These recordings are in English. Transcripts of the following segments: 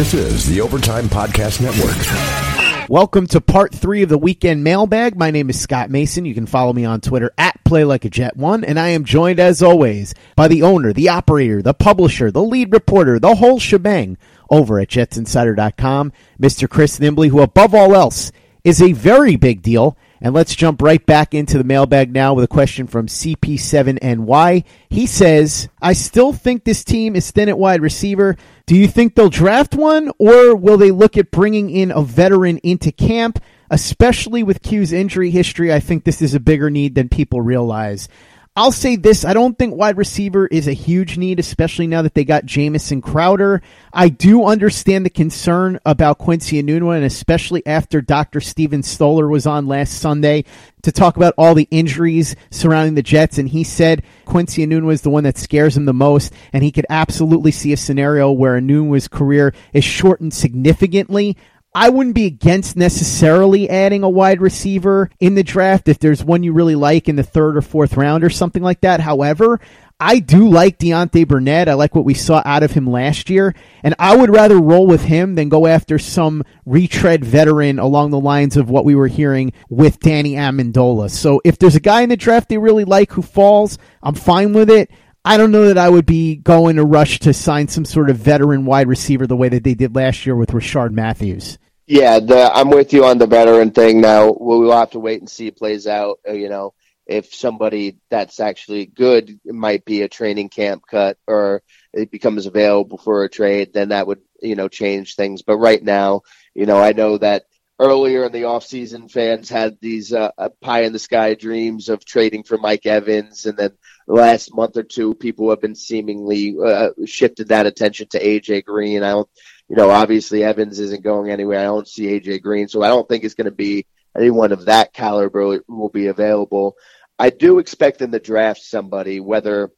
This is the Overtime Podcast Network. Welcome to part three of the weekend mailbag. My name is Scott Mason. You can follow me on Twitter at Play Like a Jet One, and I am joined as always by the owner, the operator, the publisher, the lead reporter, the whole shebang over at JetsInsider.com, Mr. Chris Nimbley, who above all else is a very big deal and let's jump right back into the mailbag now with a question from CP7NY. He says, I still think this team is thin at wide receiver. Do you think they'll draft one, or will they look at bringing in a veteran into camp? Especially with Q's injury history, I think this is a bigger need than people realize. I'll say this. I don't think wide receiver is a huge need, especially now that they got Jamison Crowder. I do understand the concern about Quincy Enunwa, and especially after Dr. Steven Stoller was on last Sunday to talk about all the injuries surrounding the Jets, and he said Quincy Enunwa is the one that scares him the most, and he could absolutely see a scenario where Enunwa's career is shortened significantly. I wouldn't be against necessarily adding a wide receiver in the draft if there's one you really like in the third or fourth round or something like that. However, I do like Deontay Burnett. I like what we saw out of him last year, and I would rather roll with him than go after some retread veteran along the lines of what we were hearing with Danny Amendola. So if there's a guy in the draft they really like who falls, I'm fine with it. I don't know that I would be going to rush to sign some sort of veteran wide receiver the way that they did last year with Rishard Matthews. Yeah, the, I'm with you on the veteran thing. Now we'll have to wait and see it plays out. Uh, you know, if somebody that's actually good might be a training camp cut or it becomes available for a trade, then that would you know change things. But right now, you know, I know that earlier in the offseason, fans had these uh, pie in the sky dreams of trading for Mike Evans, and then the last month or two, people have been seemingly uh, shifted that attention to AJ Green. I don't, you know, obviously Evans isn't going anywhere. I don't see AJ Green, so I don't think it's going to be anyone of that caliber will be available. I do expect them to draft somebody, whether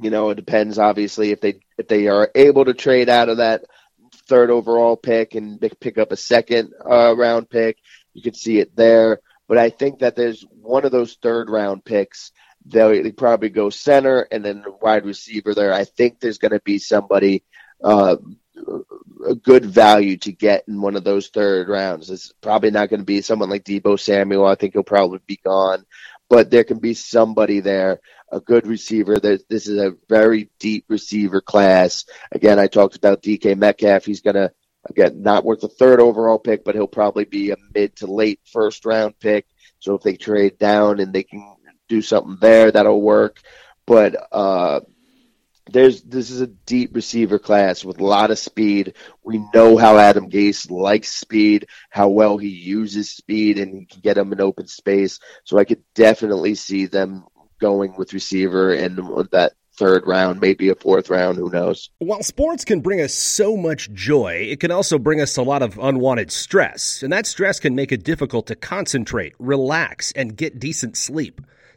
you know, it depends obviously if they if they are able to trade out of that third overall pick and pick up a second uh, round pick. You can see it there. But I think that there's one of those third round picks. They'll, they probably go center and then wide receiver there. I think there's going to be somebody uh, a good value to get in one of those third rounds. It's probably not going to be someone like Deebo Samuel. I think he'll probably be gone but there can be somebody there, a good receiver. This is a very deep receiver class. Again, I talked about DK Metcalf. He's going to, again, not worth a third overall pick, but he'll probably be a mid to late first round pick. So if they trade down and they can do something there, that'll work. But, uh, there's this is a deep receiver class with a lot of speed. We know how Adam Gase likes speed, how well he uses speed, and he can get them in open space. So I could definitely see them going with receiver and that third round, maybe a fourth round, who knows. While sports can bring us so much joy, it can also bring us a lot of unwanted stress, and that stress can make it difficult to concentrate, relax, and get decent sleep.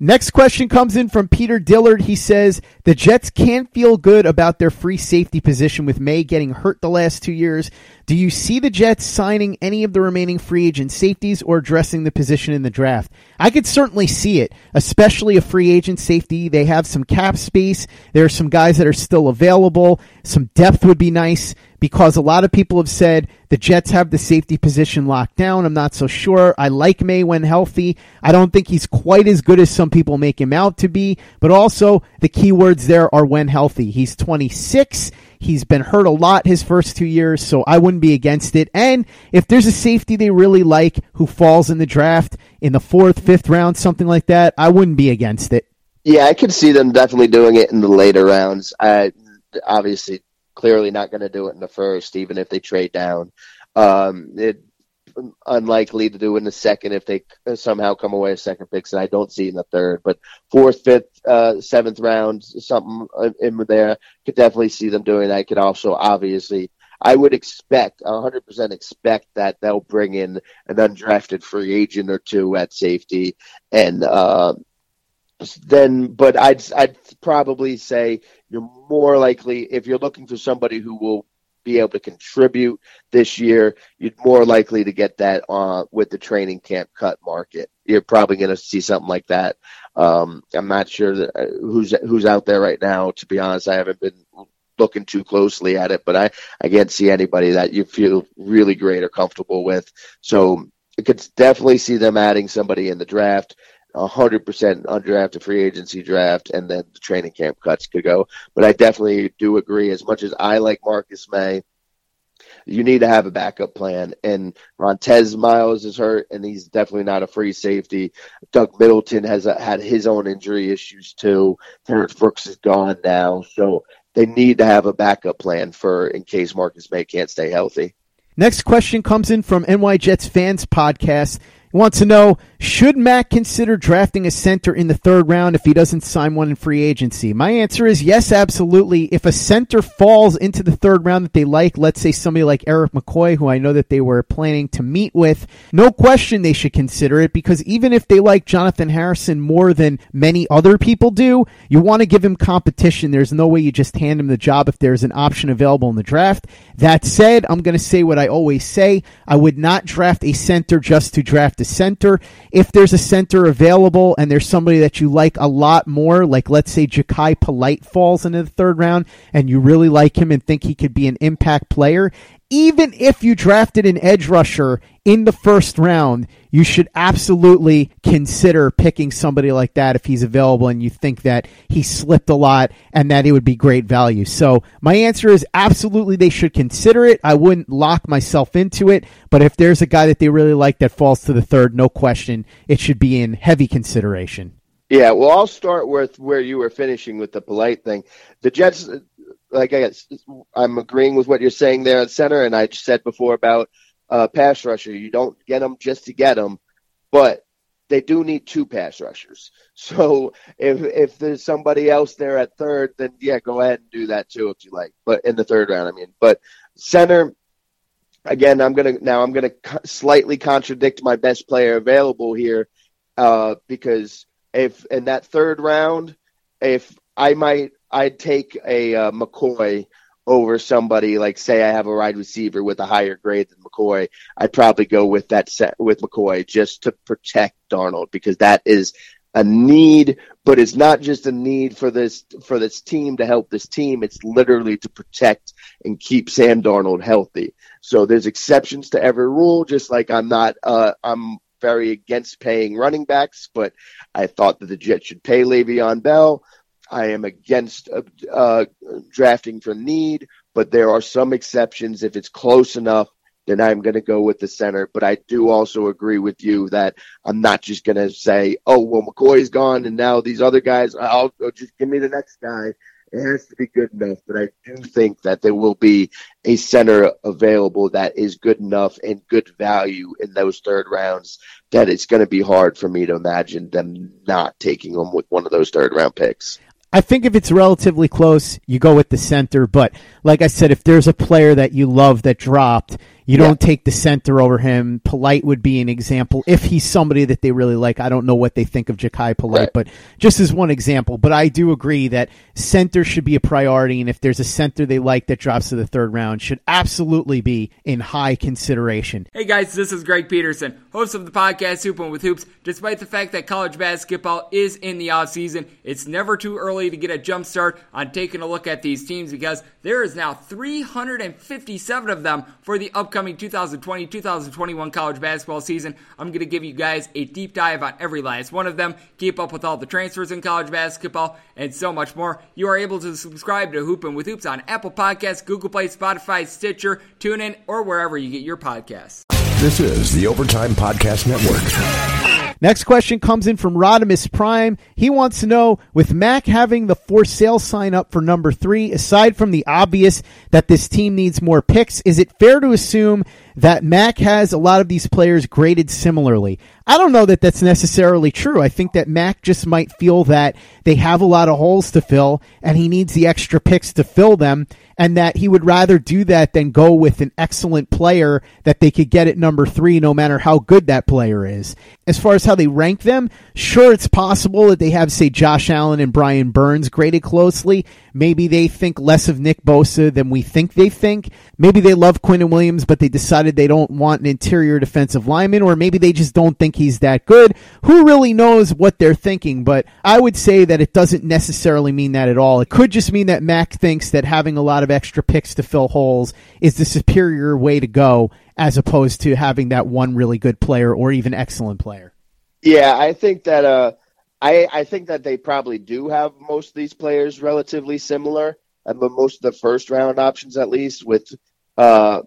Next question comes in from Peter Dillard. He says the Jets can't feel good about their free safety position with Maye getting hurt the last two years. Do you see the Jets signing any of the remaining free agent safeties or addressing the position in the draft? I could certainly see it, especially a free agent safety. They have some cap space. There are some guys that are still available. Some depth would be nice. Because a lot of people have said the Jets have the safety position locked down. I'm not so sure. I like Maye when healthy. I don't think he's quite as good as some people make him out to be, but also the key words there are when healthy. He's 26. He's been hurt a lot his first two years, so I wouldn't be against it. And if there's a safety they really like who falls in the draft in the fourth, fifth round, something like that, I wouldn't be against it. Yeah, I could see them definitely doing it in the later rounds. I obviously clearly not going to do it in the first, even if they trade down. Um, it unlikely to do in the second if they somehow come away with second picks, and I don't see in the third. But fourth, fifth, uh, seventh round, something in there, could definitely see them doing that. Could also obviously. I would expect, 100% expect that they'll bring in an undrafted free agent or two at safety, and uh, then, but I'd I'd probably say you're more likely if you're looking for somebody who will be able to contribute this year, you're more likely to get that uh, with the training camp cut market. You're probably going to see something like that. Um, I'm not sure that, uh, who's who's out there right now. To be honest, I haven't been looking too closely at it, but I I can't see anybody that you feel really great or comfortable with. So I could definitely see them adding somebody in the draft. 100% undrafted free agency draft, and then the training camp cuts could go. But I definitely do agree. As much as I like Marcus Maye, you need to have a backup plan. And Rontez Miles is hurt, and he's definitely not a free safety. Doug Middleton has a, had his own injury issues too. Terrence Brooks is gone now, so they need to have a backup plan for in case Marcus Maye can't stay healthy. Next question comes in from NY Jets fans podcast. He wants to know should Mac consider drafting a center in the third round if he doesn't sign one in free agency? My answer is yes, absolutely. If a center falls into the third round that they like, let's say somebody like Erik McCoy, who I know that they were planning to meet with, no question they should consider it because even if they like Jonathan Harrison more than many other people do, you want to give him competition. There's no way you just hand him the job if there's an option available in the draft. That said, I'm going to say what I always say. I would not draft a center just to draft a center. If there's a center available and there's somebody that you like a lot more, like let's say Jachai Polite falls into the third round and you really like him and think he could be an impact player, even if you drafted an edge rusher in the first round, you should absolutely consider picking somebody like that if he's available and you think that he slipped a lot and that he would be great value. So my answer is absolutely they should consider it. I wouldn't lock myself into it, but if there's a guy that they really like that falls to the third, no question, it should be in heavy consideration. Yeah, well, I'll start with where you were finishing with the polite thing. The Jets, like I guess, I'm agreeing with what you're saying there at center, and I said before about uh, pass rusher. You don't get them just to get them, but they do need two pass rushers. So if if there's somebody else there at third, then yeah, go ahead and do that too if you like. But in the third round, I mean, but center. Again, I'm gonna now. I'm gonna slightly contradict my best player available here, uh, because if in that third round, if I might, I'd take a uh, McCoy over somebody like say I have a wide receiver with a higher grade than McCoy, I'd probably go with that set with McCoy just to protect Darnold because that is a need, but it's not just a need for this for this team to help this team. It's literally to protect and keep Sam Darnold healthy. So there's exceptions to every rule, just like I'm not uh, I'm very against paying running backs, but I thought that the Jets should pay Le'Veon Bell. I am against uh, uh, drafting for need, but there are some exceptions. If it's close enough, then I'm going to go with the center. But I do also agree with you that I'm not just going to say, oh, well, McCoy's gone and now these other guys, I'll, I'll just give me the next guy. It has to be good enough, but I do think that there will be a center available that is good enough and good value in those third rounds that it's going to be hard for me to imagine them not taking them with one of those third round picks. I think if it's relatively close, you go with the center. But like I said, if there's a player that you love that dropped, You don't take the center over him. Polite would be an example if he's somebody that they really like. I don't know what they think of Jachai Polite, Right. but just as one example. But I do agree that center should be a priority, and if there's a center they like that drops to the third round, should absolutely be in high consideration. Hey guys, this is Greg Peterson, host of the podcast Hoopin' with Hoops. Despite the fact that college basketball is in the off season, it's never too early to get a jump start on taking a look at these teams because there is now 357 of them for the upcoming 2020-2021 college basketball season. I'm going to give you guys a deep dive on every last one of them, keep up with all the transfers in college basketball, and so much more. You are able to subscribe to Hoopin' with Hoops on Apple Podcasts, Google Play, Spotify, Stitcher, TuneIn, or wherever you get your podcasts. This is the Overtime Podcast Network. Next question comes in from Rodimus Prime. He wants to know, with Mac having the for sale sign up for number three, aside from the obvious that this team needs more picks, is it fair to assume that Mac has a lot of these players graded similarly? I don't know that that's necessarily true. I think that Mac just might feel that they have a lot of holes to fill and he needs the extra picks to fill them and that he would rather do that than go with an excellent player that they could get at number three no matter how good that player is. As far as how they rank them, sure, it's possible that they have, say, Josh Allen and Brian Burns graded closely. Maybe they think less of Nick Bosa than we think they think. Maybe they love Quinnen Williams, but they decided they don't want an interior defensive lineman, or maybe they just don't think he's that good. Who really knows what they're thinking? But I would say that it doesn't necessarily mean that at all. It could just mean that Mac thinks that having a lot of extra picks to fill holes is the superior way to go as opposed to having that one really good player or even excellent player. Yeah, I think that uh, I I think that they probably do have most of these players relatively similar, uh, but most of the first round options at least. With, uh,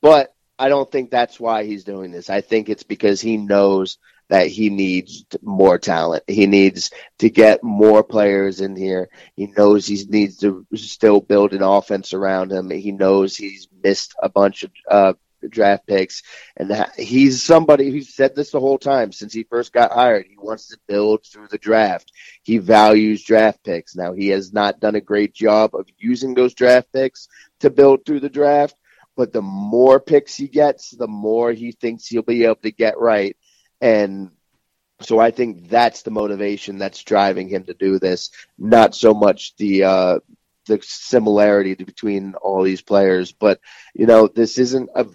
but I don't think that's why he's doing this. I think it's because he knows that he needs more talent. He needs to get more players in here. He knows he needs to still build an offense around him. He knows he's missed a bunch of uh, draft picks, and he's somebody who said this the whole time since he first got hired. He wants to build through the draft. He values draft picks. Now he has not done a great job of using those draft picks to build through the draft, but the more picks he gets, the more he thinks he'll be able to get right. And so I think that's the motivation that's driving him to do this, not so much the uh, the similarity between all these players. But you know, this isn't a,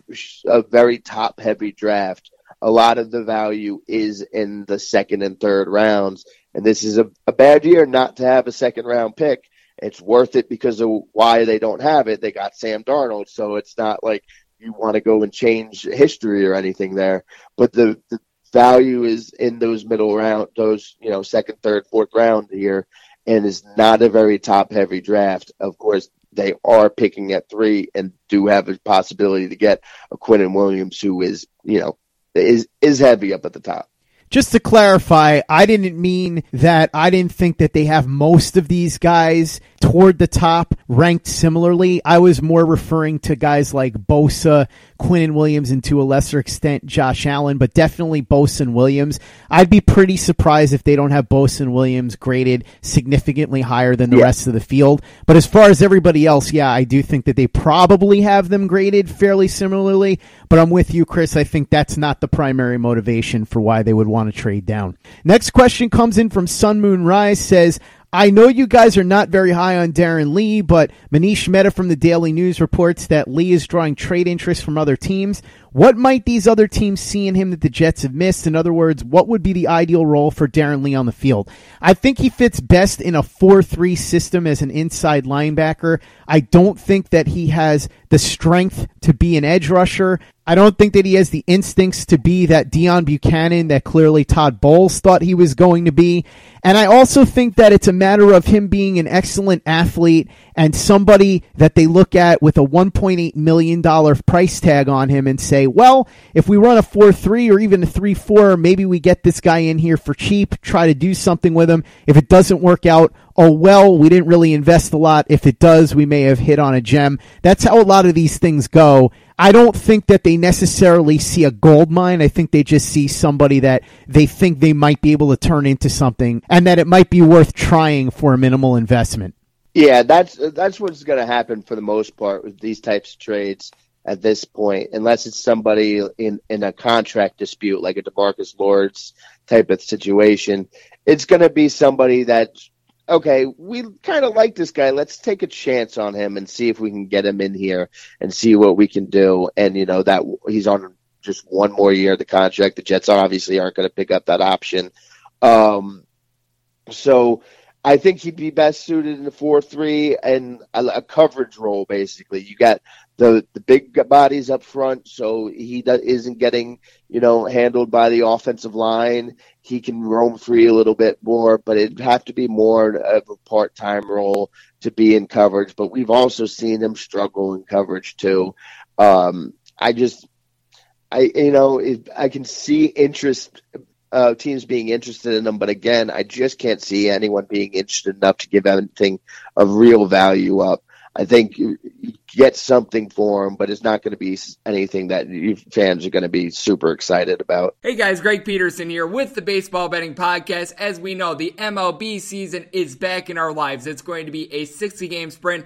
a very top heavy draft. A lot of the value is in the second and third rounds, and this is a, a bad year not to have a second round pick. It's worth it because of why they don't have it. They got Sam Darnold, so it's not like you want to go and change history or anything there. But the, the value is in those middle round, those you know second, third, fourth round here, and is not a very top heavy draft. Of course, they are picking at three and do have a possibility to get a Quinnen Williams who is you know is is heavy up at the top. Just to clarify, I didn't mean that I didn't think that they have most of these guys toward the top ranked similarly. I was more referring to guys like Bosa, Quinnen Williams, and to a lesser extent Josh Allen, but definitely Bosa and Williams. I'd be pretty surprised if they don't have Bosa and Williams graded significantly higher than the Yeah. rest of the field. But as far as everybody else, yeah, I do think that they probably have them graded fairly similarly. But I'm with you, Chris. I think that's not the primary motivation for why they would want to trade down. Next question comes in from Sun Moon Rise says, I know you guys are not very high on Darren Lee, but Manish Mehta from the Daily News reports that Lee is drawing trade interest from other teams. What might these other teams see in him that the Jets have missed? In other words, what would be the ideal role for Darren Lee on the field? I think he fits best in a 4-3 system as an inside linebacker. I don't think that he has the strength to be an edge rusher. I don't think that he has the instincts to be that Deone Bucannon that clearly Todd Bowles thought he was going to be. And I also think that it's a matter of him being an excellent athlete and somebody that they look at with a $1.8 million price tag on him and say, well, if we run a 4 3 or even a 3 4, maybe we get this guy in here for cheap, try to do something with him. If it doesn't work out, oh well, we didn't really invest a lot. If it does, we may have hit on a gem. That's how a lot of these things go. I don't think that they necessarily see a gold mine. I think they just see somebody that they think they might be able to turn into something and that it might be worth trying for a minimal investment. Yeah, that's that's what's going to happen for the most part with these types of trades. at this point, unless it's somebody in, in a contract dispute like a Demarcus Lawrence type of situation. It's going to be somebody that, okay, we kind of like this guy. Let's take a chance on him and see if we can get him in here and see what we can do. And, you know, that he's on just one more year of the contract. The Jets obviously aren't going to pick up that option. Um, so I think he'd be best suited in the four three and a, a, coverage role. Basically, you got the the big bodies up front, so he do, isn't getting you know handled by the offensive line. He can roam free a little bit more, but it'd have to be more of a part time role to be in coverage. But we've also seen him struggle in coverage too. Um, I just I you know it, I can see interest uh, teams being interested in them, but again, I just can't see anyone being interested enough to give anything of real value up. I think you, get something for him, but it's not going to be anything that fans are going to be super excited about. Hey guys, Greg Peterson here with the Baseball Betting Podcast. As we know, the MLB season is back in our lives. It's going to be a 60 game sprint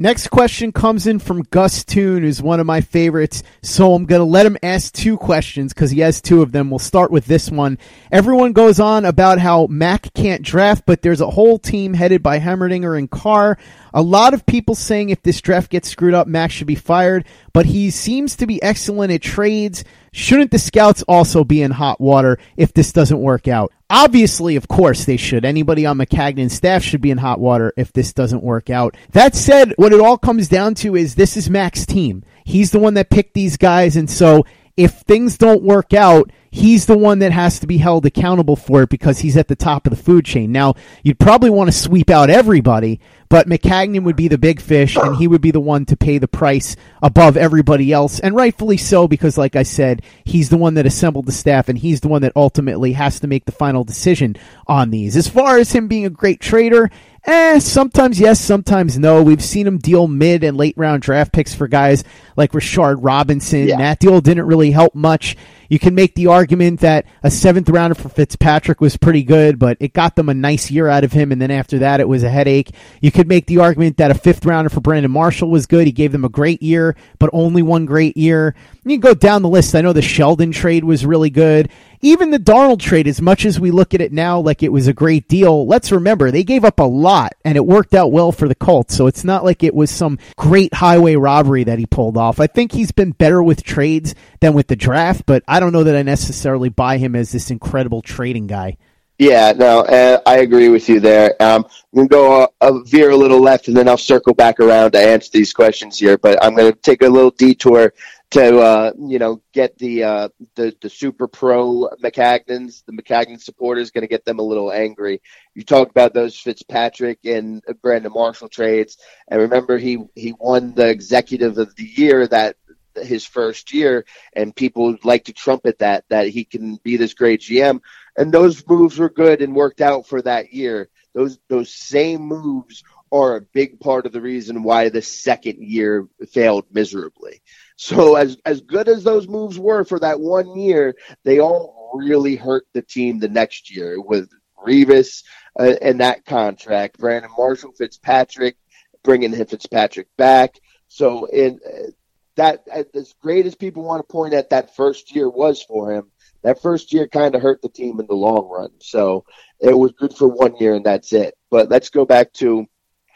Next question comes in from Gus Toon, who's one of my favorites. So I'm going to let him ask two questions because he has two of them. We'll start with this one. Everyone goes on about how Mac can't draft, but there's a whole team headed by Heimerdinger and Carr. A lot of people saying if this draft gets screwed up, Mac should be fired, but he seems to be excellent at trades. Shouldn't the scouts also be in hot water if this doesn't work out? Obviously, of course, they should. Anybody on Maccagnan's staff should be in hot water if this doesn't work out. That said, what it all comes down to is this is Mac's team. He's the one that picked these guys, and so if things don't work out, he's the one that has to be held accountable for it because he's at the top of the food chain. Now, you'd probably want to sweep out everybody, but Maccagnan would be the big fish and he would be the one to pay the price above everybody else. And rightfully so, because like I said, he's the one that assembled the staff and he's the one that ultimately has to make the final decision on these. As far as him being a great trader, Eh, sometimes yes, sometimes no. We've seen him deal mid and late round draft picks for guys like Rashard Robinson. Yeah. That deal didn't really help much. You can make the argument that a seventh rounder for Fitzpatrick was pretty good, but it got them a nice year out of him, and then after that, it was a headache. You could make the argument that a fifth rounder for Brandon Marshall was good. He gave them a great year, but only one great year. You can go down the list. I know the Sheldon trade was really good. Even the Darnold trade, as much as we look at it now like it was a great deal, let's remember they gave up a lot and it worked out well for the Colts. So it's not like it was some great highway robbery that he pulled off. I think he's been better with trades than with the draft, but I don't know that I necessarily buy him as this incredible trading guy. Yeah, no, uh, I agree with you there. Um, I'm going to go uh, veer a little left, and then I'll circle back around to answer these questions here. But I'm going to take a little detour to uh, you know get the uh, the the super pro Maccagnans, the Maccagnan supporters, going to get them a little angry. You talked about those Fitzpatrick and Brandon Marshall trades, and remember he he won the executive of the year that his first year, and people like to trumpet that that he can be this great GM, and those moves were good and worked out for that year. Those those same moves are a big part of the reason why the second year failed miserably. So as as good as those moves were for that one year, they all really hurt the team the next year with Revis uh, and that contract, Brandon Marshall, Fitzpatrick, bringing Fitzpatrick back. So in uh, that as great as people want to point at that first year was for him, that first year kind of hurt the team in the long run. So it was good for one year and that's it. But let's go back to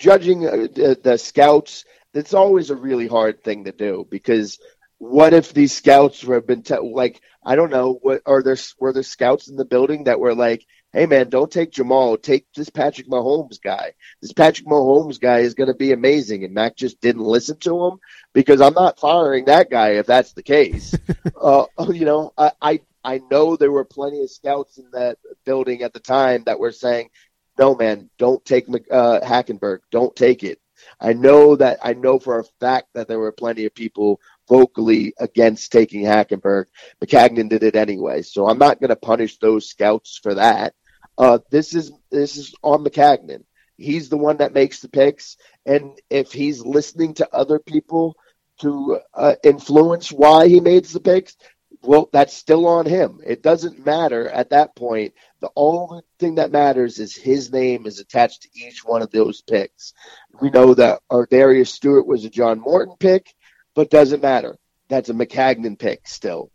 judging uh, the, the scouts it's always a really hard thing to do because what if these scouts have been te- like I don't know what are there were there scouts in the building that were like hey man don't take Jamal take this Patrick Mahomes guy. This Patrick Mahomes guy is going to be amazing. And Mac just didn't listen to him because I'm not firing that guy if that's the case. Uh, you know I, I I know there were plenty of scouts in that building at the time that were saying no man don't take uh, Hackenberg. Don't take it I know that I know for a fact that there were plenty of people vocally against taking Hackenberg. Maccagnan did it anyway, so I'm not going to punish those scouts for that. Uh, this is this is on Maccagnan. He's the one that makes the picks, and if he's listening to other people to uh, influence why he made the picks, well, that's still on him. It doesn't matter at that point. The only thing that matters is his name is attached to each one of those picks. We know that ArDarius Stewart was a John Morton pick, but doesn't matter. That's a Maccagnan pick still.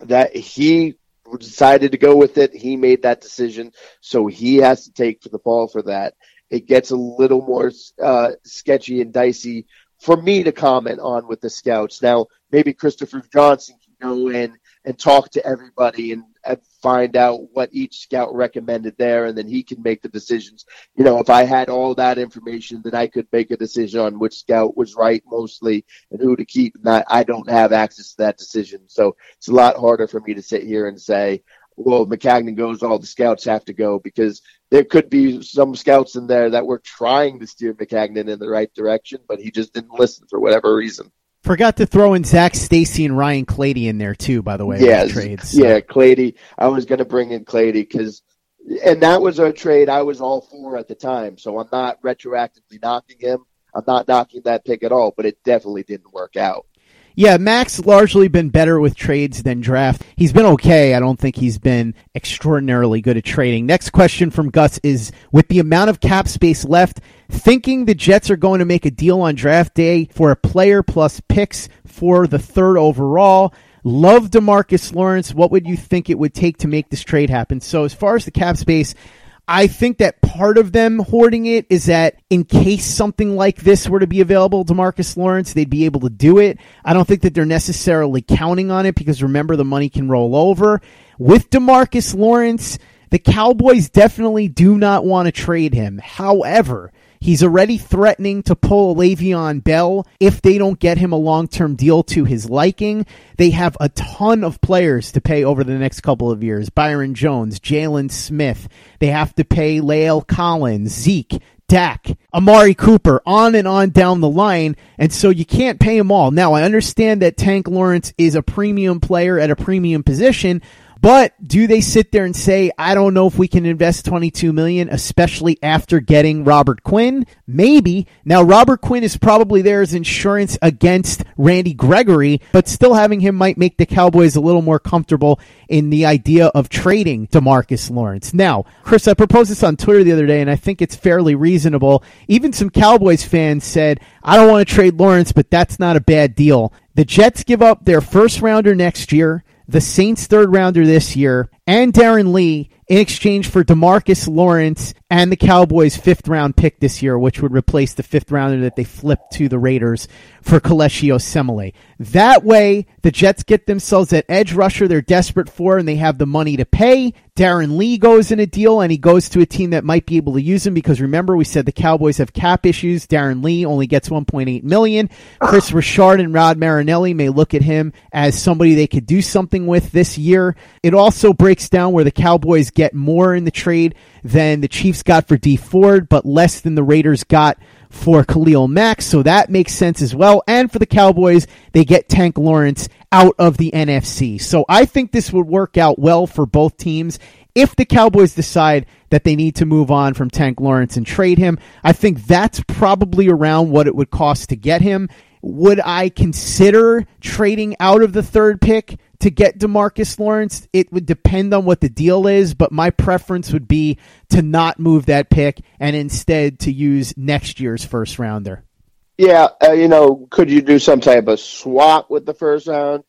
That he decided to go with it. He made that decision, so he has to take the fall for that. It gets a little more uh, sketchy and dicey for me to comment on with the scouts. Now, maybe Christopher Johnson can go in and talk to everybody and, and, find out what each scout recommended there, and then he can make the decisions. You know, if I had all that information, then I could make a decision on which scout was right mostly and who to keep. Not, I, don't have access to that decision, so it's a lot harder for me to sit here and say, well, Maccagnan goes, all the scouts have to go because there could be some scouts in there that were trying to steer Maccagnan in the right direction, but he just didn't listen for whatever reason. Forgot to throw in Zac Stacy and Ryan Clady in there too. By the way, yeah, trades. So. Yeah, Clady. I was going to bring in Clady because, and that was a trade I was all for at the time. So I'm not retroactively knocking him. I'm not knocking that pick at all, but it definitely didn't work out. Yeah, Mac's largely been better with trades than draft. He's been okay. I don't think he's been extraordinarily good at trading. Next question from Gus is with the amount of cap space left, thinking the Jets are going to make a deal on draft day for a player plus picks for the third overall. Love Demarcus Lawrence. What would you think it would take to make this trade happen? So as far as the cap space, I think that part of them hoarding it is that in case something like this were to be available to Marcus Lawrence, they'd be able to do it. I don't think that they're necessarily counting on it because remember the money can roll over. With Demarcus Lawrence, the Cowboys definitely do not want to trade him. However, He's already threatening to pull Le'Veon Bell if they don't get him a long term deal to his liking. They have a ton of players to pay over the next couple of years. Byron Jones, Jaylon Smith. They have to pay La'el Collins, Zeke, Dak, Amari Cooper, on and on down the line. And so you can't pay them all. Now, I understand that Tank Lawrence is a premium player at a premium position, but do they sit there and say, I don't know if we can invest 22 million, especially after getting Robert Quinn? Maybe. Now, Robert Quinn is probably there as insurance against Randy Gregory, but still having him might make the Cowboys a little more comfortable in the idea of trading Demarcus Lawrence. Now, Chris, I proposed this on Twitter the other day, and I think it's fairly reasonable. Even some Cowboys fans said, I don't want to trade Lawrence, but that's not a bad deal. The Jets give up their first rounder next year the Saints third rounder this year, and Darren Lee in exchange for Demarcus Lawrence and the Cowboys' fifth round pick this year, which would replace the fifth rounder that they flipped to the Raiders for Kelechi Osemele. That way, the Jets get themselves that edge rusher they're desperate for, and they have the money to pay. Darren Lee goes in a deal, and he goes to a team that might be able to use him because remember we said the Cowboys have cap issues. Darren Lee only gets 1.8 million. Kris Richard and Rod Marinelli may look at him as somebody they could do something with this year. It also breaks down where the Cowboys get more in the trade than the Chiefs got for D Ford, but less than the Raiders got for Khalil Mack, so that makes sense as well. And for the Cowboys, they get Tank Lawrence out of the NFC. So I think this would work out well for both teams. If the Cowboys decide that they need to move on from Tank Lawrence and trade him, I think that's probably around what it would cost to get him. Would I consider trading out of the third pick? To get Demarcus Lawrence, it would depend on what the deal is, but my preference would be to not move that pick and instead to use next year's first rounder. Yeah, uh, you know, could you do some type of swap with the first round?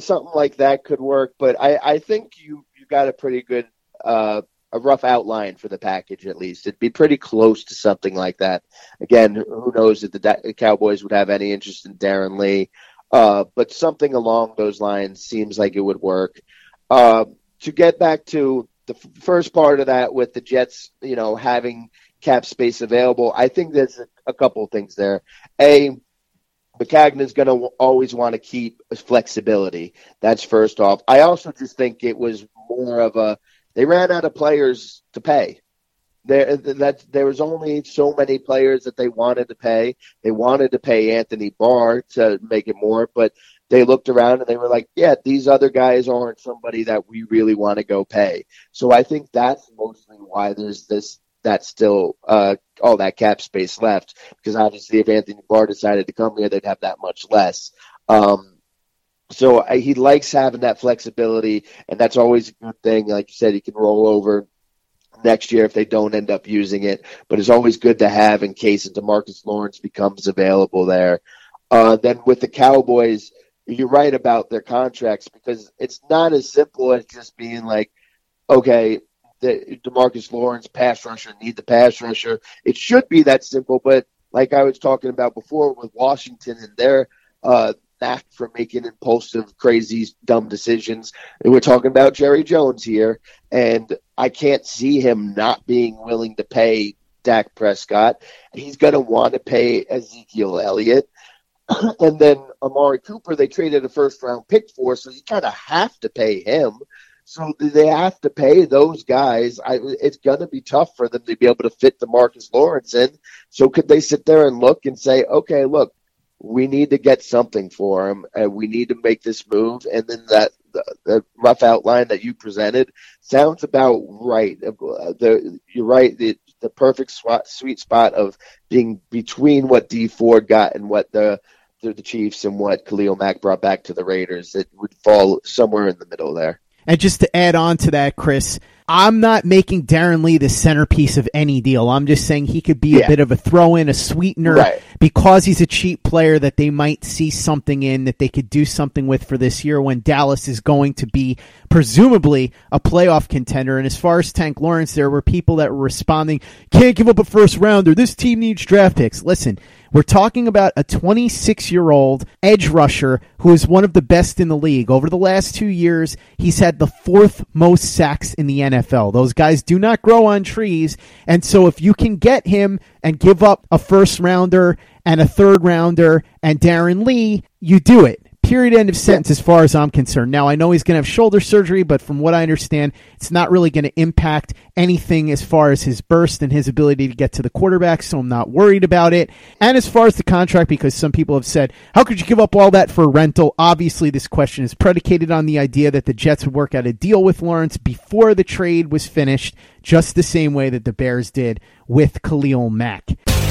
Something like that could work, but I, I think you you got a pretty good uh, a rough outline for the package at least. It'd be pretty close to something like that. Again, who knows if the Cowboys would have any interest in Darren Lee? Uh, but something along those lines seems like it would work. Uh, to get back to the f- first part of that with the Jets, you know, having cap space available, I think there's a, a couple things there. A, is going to always want to keep flexibility. That's first off. I also just think it was more of a they ran out of players to pay. There that there was only so many players that they wanted to pay. They wanted to pay Anthony Barr to make it more, but they looked around and they were like, yeah, these other guys aren't somebody that we really want to go pay. So I think that's mostly why there's this that's still uh, all that cap space left because obviously if Anthony Barr decided to come here, they'd have that much less. Um, so he likes having that flexibility, and that's always a good thing. Like you said, he can roll over next year if they don't end up using it. But it's always good to have in case Demarcus Lawrence becomes available there. Uh, then with the Cowboys, you're right about their contracts because it's not as simple as just being like, okay, the Demarcus Lawrence pass rusher need the pass rusher. It should be that simple, but like I was talking about before with Washington and their uh, knack for making impulsive, crazy, dumb decisions. And we're talking about Jerry Jones here, and I can't see him not being willing to pay Dak Prescott. He's going to want to pay Ezekiel Elliott. and then Amari Cooper, they traded a first round pick for, so you kind of have to pay him. So they have to pay those guys. I, it's going to be tough for them to be able to fit DeMarcus Lawrence in. So could they sit there and look and say, okay, look, we need to get something for him, and we need to make this move. And then that the, the rough outline that you presented sounds about right. Uh, the, you're right. The, the perfect sweet spot of being between what D. Ford got and what the the, the Chiefs and what Khalil Mack brought back to the Raiders. It would fall somewhere in the middle there. And just to add on to that, Chris, I'm not making Darren Lee the centerpiece of any deal. I'm just saying he could be yeah. a bit of a throw in, a sweetener, right. because he's a cheap player that they might see something in that they could do something with for this year when Dallas is going to be presumably a playoff contender. And as far as Tank Lawrence, there were people that were responding, can't give up a first rounder. This team needs draft picks. Listen, we're talking about a 26 year old edge rusher who is one of the best in the league. Over the last two years, he's had the fourth most sacks in the NFL. Those guys do not grow on trees. And so if you can get him and give up a first rounder and a third rounder and Darren Lee, you do it. Period. End of sentence. As far as I'm concerned. Now I know he's going to have shoulder surgery, but from what I understand, it's not really going to impact anything as far as his burst and his ability to get to the quarterback. So I'm not worried about it. And as far as the contract, because some people have said, how could you give up all that for rental? Obviously, this question is predicated on the idea that the Jets would work out a deal with Lawrence before the trade was finished, just the same way that the Bears did with Khalil Mack.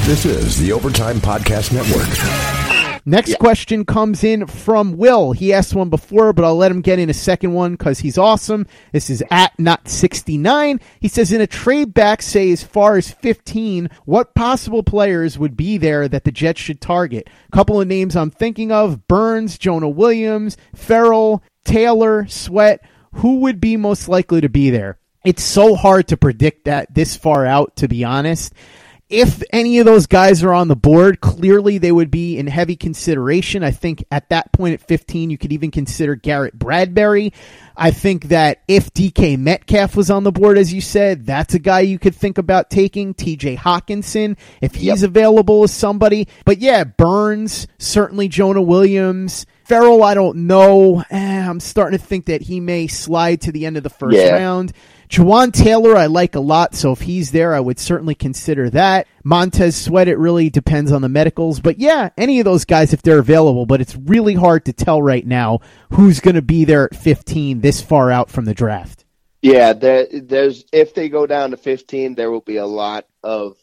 This is the Overtime Podcast Network. Next yeah. question comes in from Will. He asked one before, but I'll let him get in a second one because he's awesome. This is at not 69. He says, in a trade back, say as far as 15, what possible players would be there that the Jets should target? Couple of names I'm thinking of Burns, Jonah Williams, Ferrell, Taylor, Sweat. Who would be most likely to be there? It's so hard to predict that this far out, to be honest if any of those guys are on the board, clearly they would be in heavy consideration. I think at that point at 15, you could even consider Garrett Bradbury. I think that if DK Metcalf was on the board, as you said, that's a guy you could think about taking. TJ Hockenson, if he's yep. available as somebody. But yeah, Burns, certainly Jonah Williams. Ferrell, I don't know. Eh, I'm starting to think that he may slide to the end of the first yeah. round. Jawaan Taylor, I like a lot, so if he's there, I would certainly consider that. Montez Sweat, it really depends on the medicals, but yeah, any of those guys if they're available, but it's really hard to tell right now who's going to be there at 15 this far out from the draft. Yeah, there, there's if they go down to 15, there will be a lot of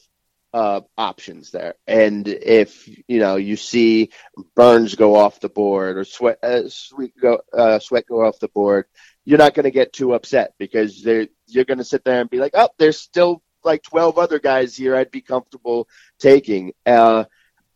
uh, options there. And if you know you see Burns go off the board or Sweat uh, Sweat go uh, Sweat go off the board, you're not going to get too upset because you're going to sit there and be like, oh, there's still like 12 other guys here I'd be comfortable taking. Uh,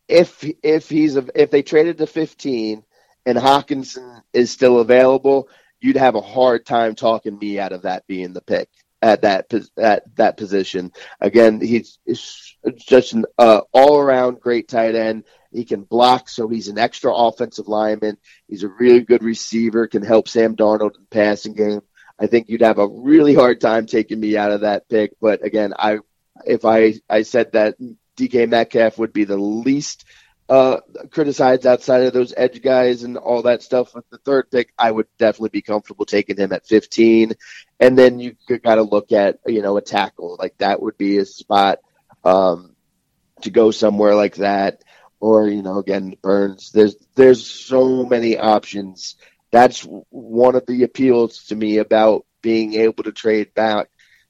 if if he's if they traded to 15 and Hockenson is still available, you'd have a hard time talking me out of that being the pick at that at that position. Again, he's, he's just an uh, all around great tight end. He can block, so he's an extra offensive lineman. He's a really good receiver, can help Sam Darnold in the passing game. I think you'd have a really hard time taking me out of that pick. But again, I if I I said that DK Metcalf would be the least uh, criticized outside of those edge guys and all that stuff with the third pick, I would definitely be comfortable taking him at 15. And then you got to look at, you know, a tackle. Like that would be a spot um, to go somewhere like that. Or, you know, again, Burns. There's there's so many options. That's one of the appeals to me about being able to trade back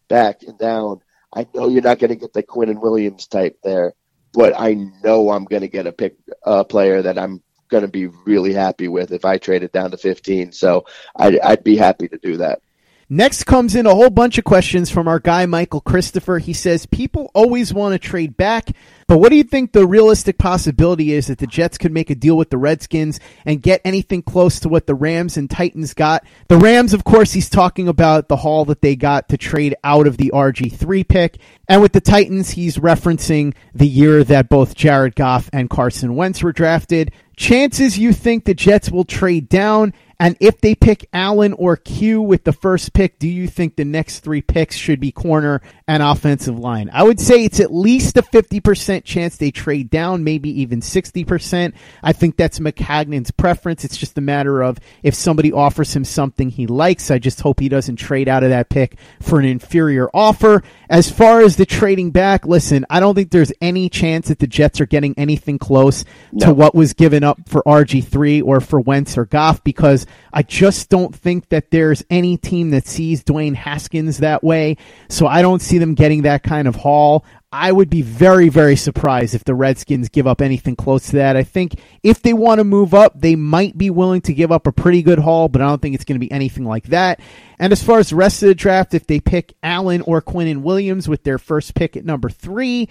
back and down. I know you're not going to get the Quinn and Williams type there but I know I'm going to get a pick a player that I'm going to be really happy with if I trade it down to 15. So I'd, I'd be happy to do that. Next comes in a whole bunch of questions from our guy Michael Christopher. He says people always want to trade back, but what do you think the realistic possibility is that the Jets could make a deal with the Redskins and get anything close to what the Rams and Titans got? The Rams, of course, he's talking about the haul that they got to trade out of the RG3 pick. And with the Titans, he's referencing the year that both Jared Goff and Carson Wentz were drafted. Chances you think the Jets will trade down and if they pick Allen or Q with the first pick, do you think the next three picks should be corner and offensive line? I would say it's at least a 50% chance they trade down, maybe even 60%. I think that's Maccagnan's preference. It's just a matter of if somebody offers him something he likes. I just hope he doesn't trade out of that pick for an inferior offer. As far as the trading back, listen, I don't think there's any chance that the Jets are getting anything close no. to what was given up for RG3 or for Wentz or Goff because I just don't think that there's any team that sees Dwayne Haskins that way. So I don't see them getting that kind of haul. I would be very, very surprised if the Redskins give up anything close to that. I think if they want to move up, they might be willing to give up a pretty good haul, but I don't think it's going to be anything like that. And as far as the rest of the draft, if they pick Allen or Quinnen Williams with their first pick at number three,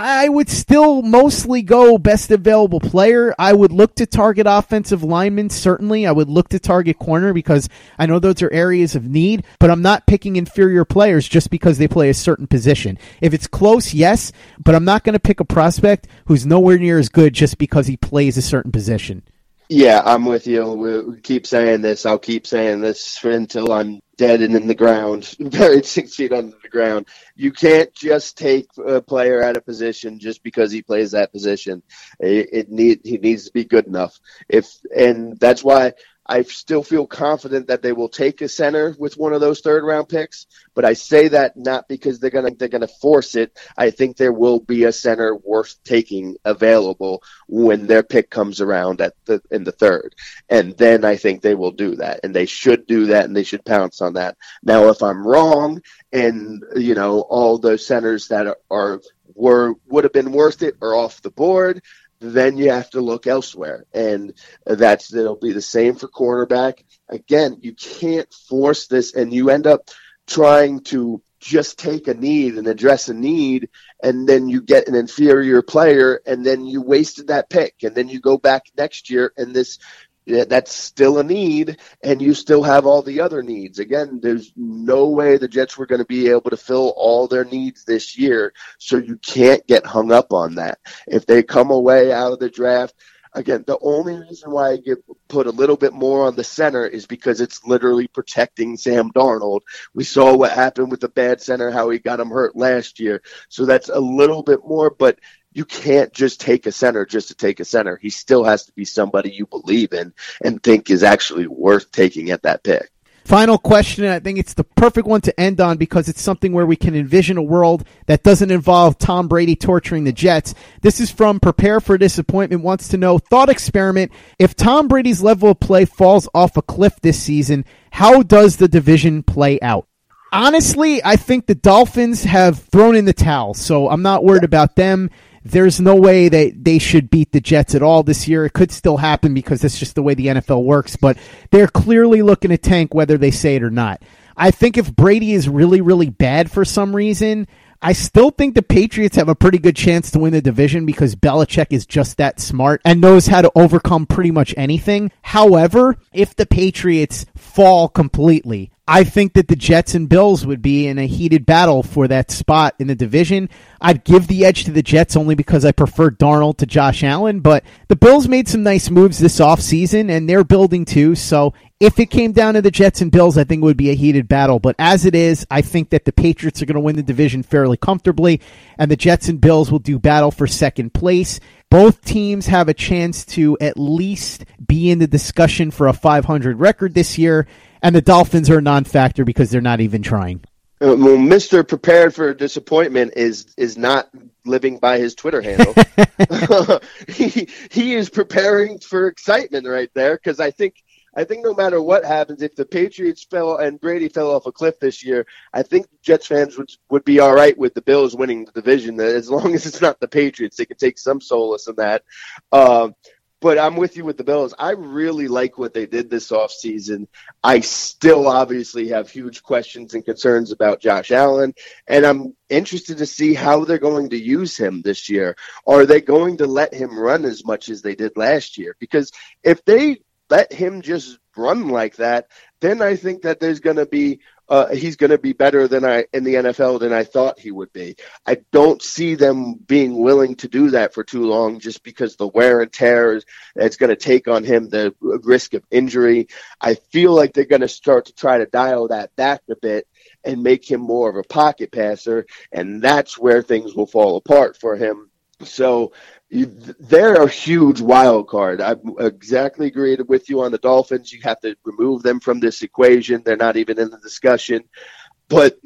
I would still mostly go best available player. I would look to target offensive linemen, certainly. I would look to target corner because I know those are areas of need, but I'm not picking inferior players just because they play a certain position. If it's close, yes, but I'm not going to pick a prospect who's nowhere near as good just because he plays a certain position. Yeah, I'm with you. We keep saying this. I'll keep saying this until I'm dead and in the ground, buried six feet under the ground. You can't just take a player at a position just because he plays that position. It, it need he needs to be good enough. If and that's why I still feel confident that they will take a center with one of those third round picks, but I say that not because they're gonna they're gonna force it. I think there will be a center worth taking available when their pick comes around at the in the third, and then I think they will do that, and they should do that, and they should pounce on that. Now, if I'm wrong, and you know all those centers that are, are were would have been worth it are off the board, then you have to look elsewhere. And that's it'll be the same for cornerback. Again, you can't force this and you end up trying to just take a need and address a need and then you get an inferior player and then you wasted that pick and then you go back next year and this that's still a need, and you still have all the other needs. Again, there's no way the Jets were going to be able to fill all their needs this year, so you can't get hung up on that. If they come away out of the draft, again, the only reason why I get put a little bit more on the center is because it's literally protecting Sam Darnold. We saw what happened with the bad center, how he got him hurt last year. So that's a little bit more, but you can't just take a center just to take a center. He still has to be somebody you believe in and think is actually worth taking at that pick. Final question, and I think it's the perfect one to end on because it's something where we can envision a world that doesn't involve Tom Brady torturing the Jets. This is from Prepare for Disappointment, wants to know, thought experiment, if Tom Brady's level of play falls off a cliff this season, how does the division play out? Honestly, I think the Dolphins have thrown in the towel, so I'm not worried about them. There's no way that they should beat the Jets at all this year. It could still happen because that's just the way the NFL works, but they're clearly looking to tank whether they say it or not. I think if Brady is really, really bad for some reason, I still think the Patriots have a pretty good chance to win the division because Belichick is just that smart and knows how to overcome pretty much anything. However, if the Patriots fall completely, I think that the Jets and Bills would be in a heated battle for that spot in the division. I'd give the edge to the Jets only because I prefer Darnold to Josh Allen, but the Bills made some nice moves this offseason and they're building too. So if it came down to the Jets and Bills, I think it would be a heated battle. But as it is, I think that the Patriots are going to win the division fairly comfortably and the Jets and Bills will do battle for second place. Both teams have a chance to at least be in the discussion for a 500 record this year, and the Dolphins are a non-factor because they're not even trying. Uh, well, Mister Prepared for Disappointment is is not living by his Twitter handle. he he is preparing for excitement right there because I think I think no matter what happens, if the Patriots fell and Brady fell off a cliff this year, I think Jets fans would would be all right with the Bills winning the division. As long as it's not the Patriots, they can take some solace in that. Um, but I'm with you with the Bills. I really like what they did this offseason. I still obviously have huge questions and concerns about Josh Allen, and I'm interested to see how they're going to use him this year. Are they going to let him run as much as they did last year? Because if they let him just run like that, then I think that there's going to be uh, he's going to be better than I in the NFL than I thought he would be. I don't see them being willing to do that for too long, just because the wear and tear it's going to take on him, the risk of injury. I feel like they're going to start to try to dial that back a bit and make him more of a pocket passer, and that's where things will fall apart for him. So they're a huge wild card. I exactly agreed with you on the Dolphins. You have to remove them from this equation. They're not even in the discussion. But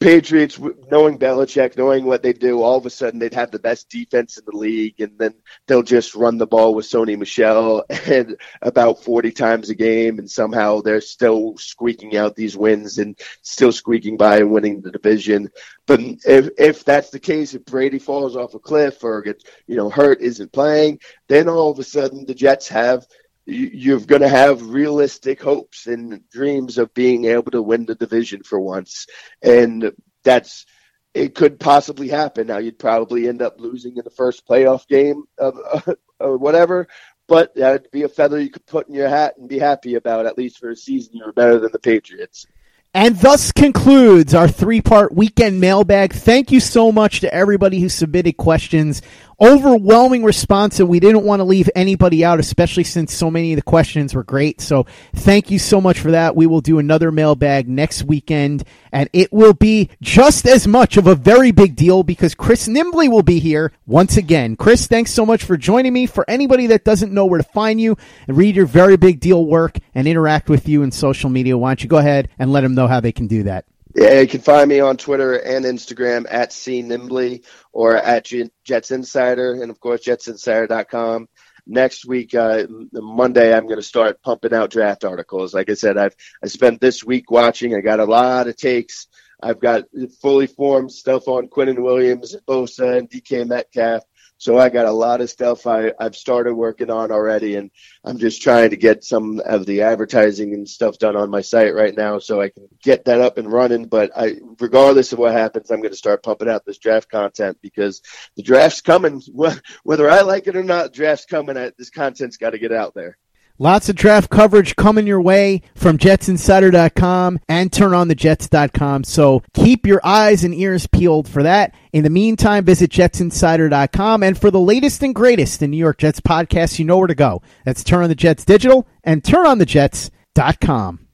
Patriots, knowing Belichick, knowing what they do, all of a sudden they'd have the best defense in the league, and then they'll just run the ball with Sony Michel and about 40 times a game, and somehow they're still squeaking out these wins and still squeaking by and winning the division. But if if that's the case, if Brady falls off a cliff or gets you know hurt, isn't playing, then all of a sudden the Jets have you're going to have realistic hopes and dreams of being able to win the division for once. And that's, it could possibly happen. Now, you'd probably end up losing in the first playoff game of, uh, or whatever, but that'd be a feather you could put in your hat and be happy about, at least for a season you're better than the Patriots. And thus concludes our three part weekend mailbag. Thank you so much to everybody who submitted questions overwhelming response and we didn't want to leave anybody out, especially since so many of the questions were great. So thank you so much for that. We will do another mailbag next weekend and it will be just as much of a very big deal because Chris Nimbley will be here once again. Chris, thanks so much for joining me. For anybody that doesn't know where to find you and read your very big deal work and interact with you in social media, why don't you go ahead and let them know how they can do that? Yeah, you can find me on Twitter and Instagram at C Nimbley or at Jets Insider, and of course JetsInsider.com. Next week, uh, Monday, I'm going to start pumping out draft articles. Like I said, I've I spent this week watching. I got a lot of takes. I've got fully formed stuff on Quinnen Williams, Bosa, and DK Metcalf. So I got a lot of stuff I, I've started working on already, and I'm just trying to get some of the advertising and stuff done on my site right now so I can get that up and running. But I, regardless of what happens, I'm going to start pumping out this draft content because the draft's coming. Whether I like it or not, draft's coming. This content's got to get out there. Lots of draft coverage coming your way from jetsinsider.com and turnonthejets.com. So keep your eyes and ears peeled for that. In the meantime, visit jetsinsider.com. And for the latest and greatest in New York Jets podcasts, you know where to go. That's Turn on the Jets Digital and turnonthejets.com.